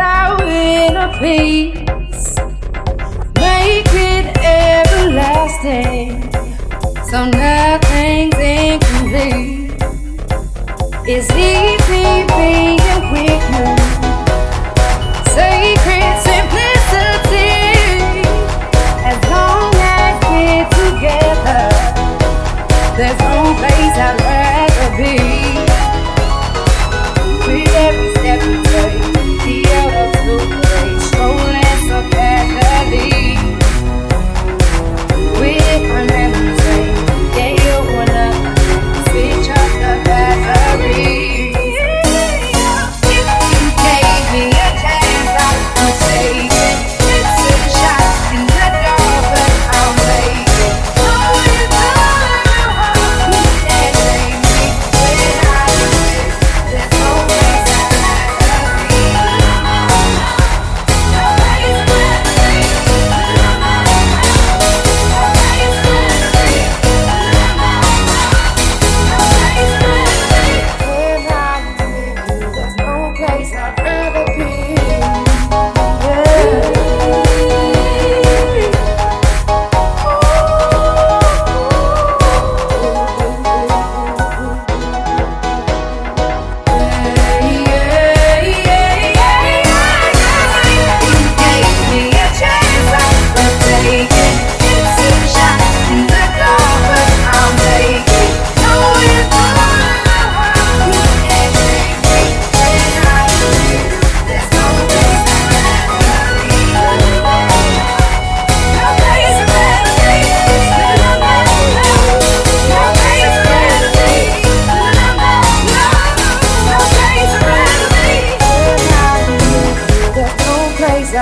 out in a peace. Make it everlasting so nothing's incomplete. It's easy, baby.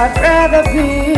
I'd rather be